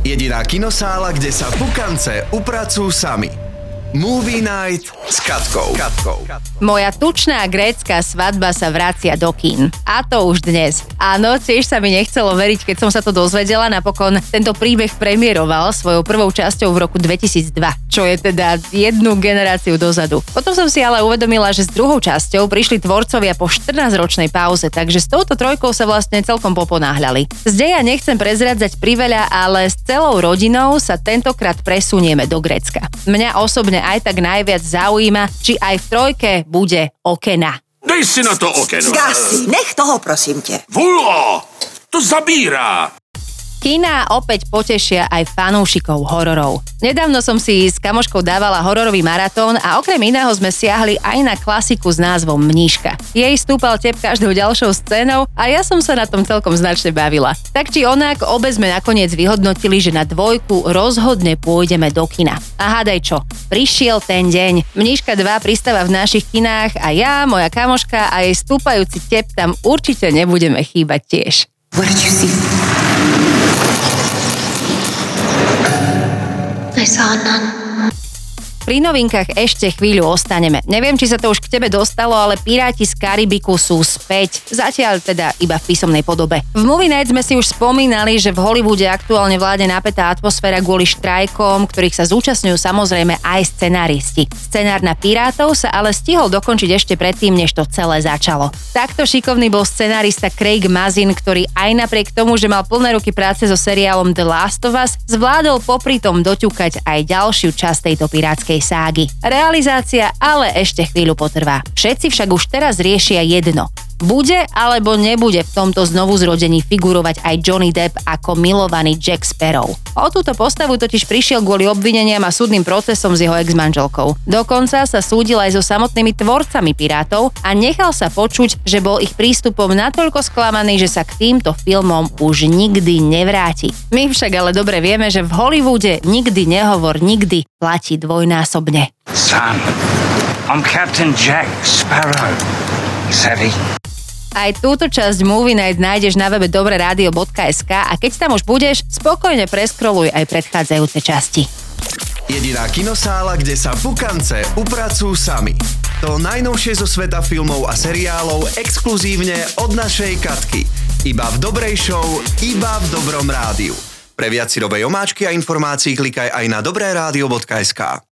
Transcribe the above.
Jediná kinosála, kde sa pukance upracujú sami. Movie Night s Katkou. Katkou. Moja tučná grécka svadba sa vracia do kín. A to už dnes. Áno, tiež sa mi nechcelo veriť, keď som sa to dozvedela. Napokon tento príbeh premiéroval svojou prvou časťou v roku 2002, čo je teda jednu generáciu dozadu. Potom som si ale uvedomila, že s druhou časťou prišli tvorcovia po 14-ročnej pauze, takže s touto trojkou sa vlastne celkom poponáhľali. Z deja nechcem prezradzať priveľa, ale s celou rodinou sa tentokrát presunieme do Grécka. Mňa osobne aj tak najviac zaujíma, či aj v trojke bude okena. Dej si na to okeno. Gasi, nech toho prosím tě. Vulo! To zabírá. Kina opäť potešia aj fanúšikov hororov. Nedávno som si s kamoškou dávala hororový maratón a okrem iného sme siahli aj na klasiku s názvom Mníška. Jej stúpal tep každou ďalšou scénou a ja som sa na tom celkom značne bavila. Tak či onak, obe sme nakoniec vyhodnotili, že na dvojku rozhodne pôjdeme do kina. A hádaj čo, prišiel ten deň. Mníška 2 pristáva v našich kinách a ja, moja kamoška a jej stúpajúci tep tam určite nebudeme chýbať tiež. What did you see? I saw none. Pri novinkách ešte chvíľu ostaneme. Neviem, či sa to už k tebe dostalo, ale Piráti z Karibiku sú späť. Zatiaľ teda iba v písomnej podobe. V Movie Night sme si už spomínali, že v Hollywoode aktuálne vládne napätá atmosféra kvôli štrajkom, ktorých sa zúčastňujú samozrejme aj scenáristi. Scenár na Pirátov sa ale stihol dokončiť ešte predtým, než to celé začalo. Takto šikovný bol scenárista Craig Mazin, ktorý aj napriek tomu, že mal plné ruky práce so seriálom The Last of Us, zvládol popri tom doťukať aj ďalšiu časť tejto pirátskej ságy. Realizácia ale ešte chvíľu potrvá. Všetci však už teraz riešia jedno. Bude alebo nebude v tomto znovu zrodení figurovať aj Johnny Depp ako milovaný Jack Sparrow. O túto postavu totiž prišiel kvôli obvineniam a súdnym procesom s jeho ex-manželkou. Dokonca sa súdil aj so samotnými tvorcami Pirátov a nechal sa počuť, že bol ich prístupom natoľko sklamaný, že sa k týmto filmom už nikdy nevráti. My však ale dobre vieme, že v Hollywoode nikdy nehovor nikdy platí dvojnásobne. Son, I'm Captain Jack Sparrow. Savvy? Aj túto časť Movie Night nájdeš na webe dobreradio.sk a keď tam už budeš, spokojne preskroluj aj predchádzajúce časti. Jediná kinosála, kde sa pukance upracujú sami. To najnovšie zo sveta filmov a seriálov exkluzívne od našej Katky. Iba v dobrej show, iba v dobrom rádiu. Pre viac si omáčky a informácií klikaj aj na dobreradio.sk.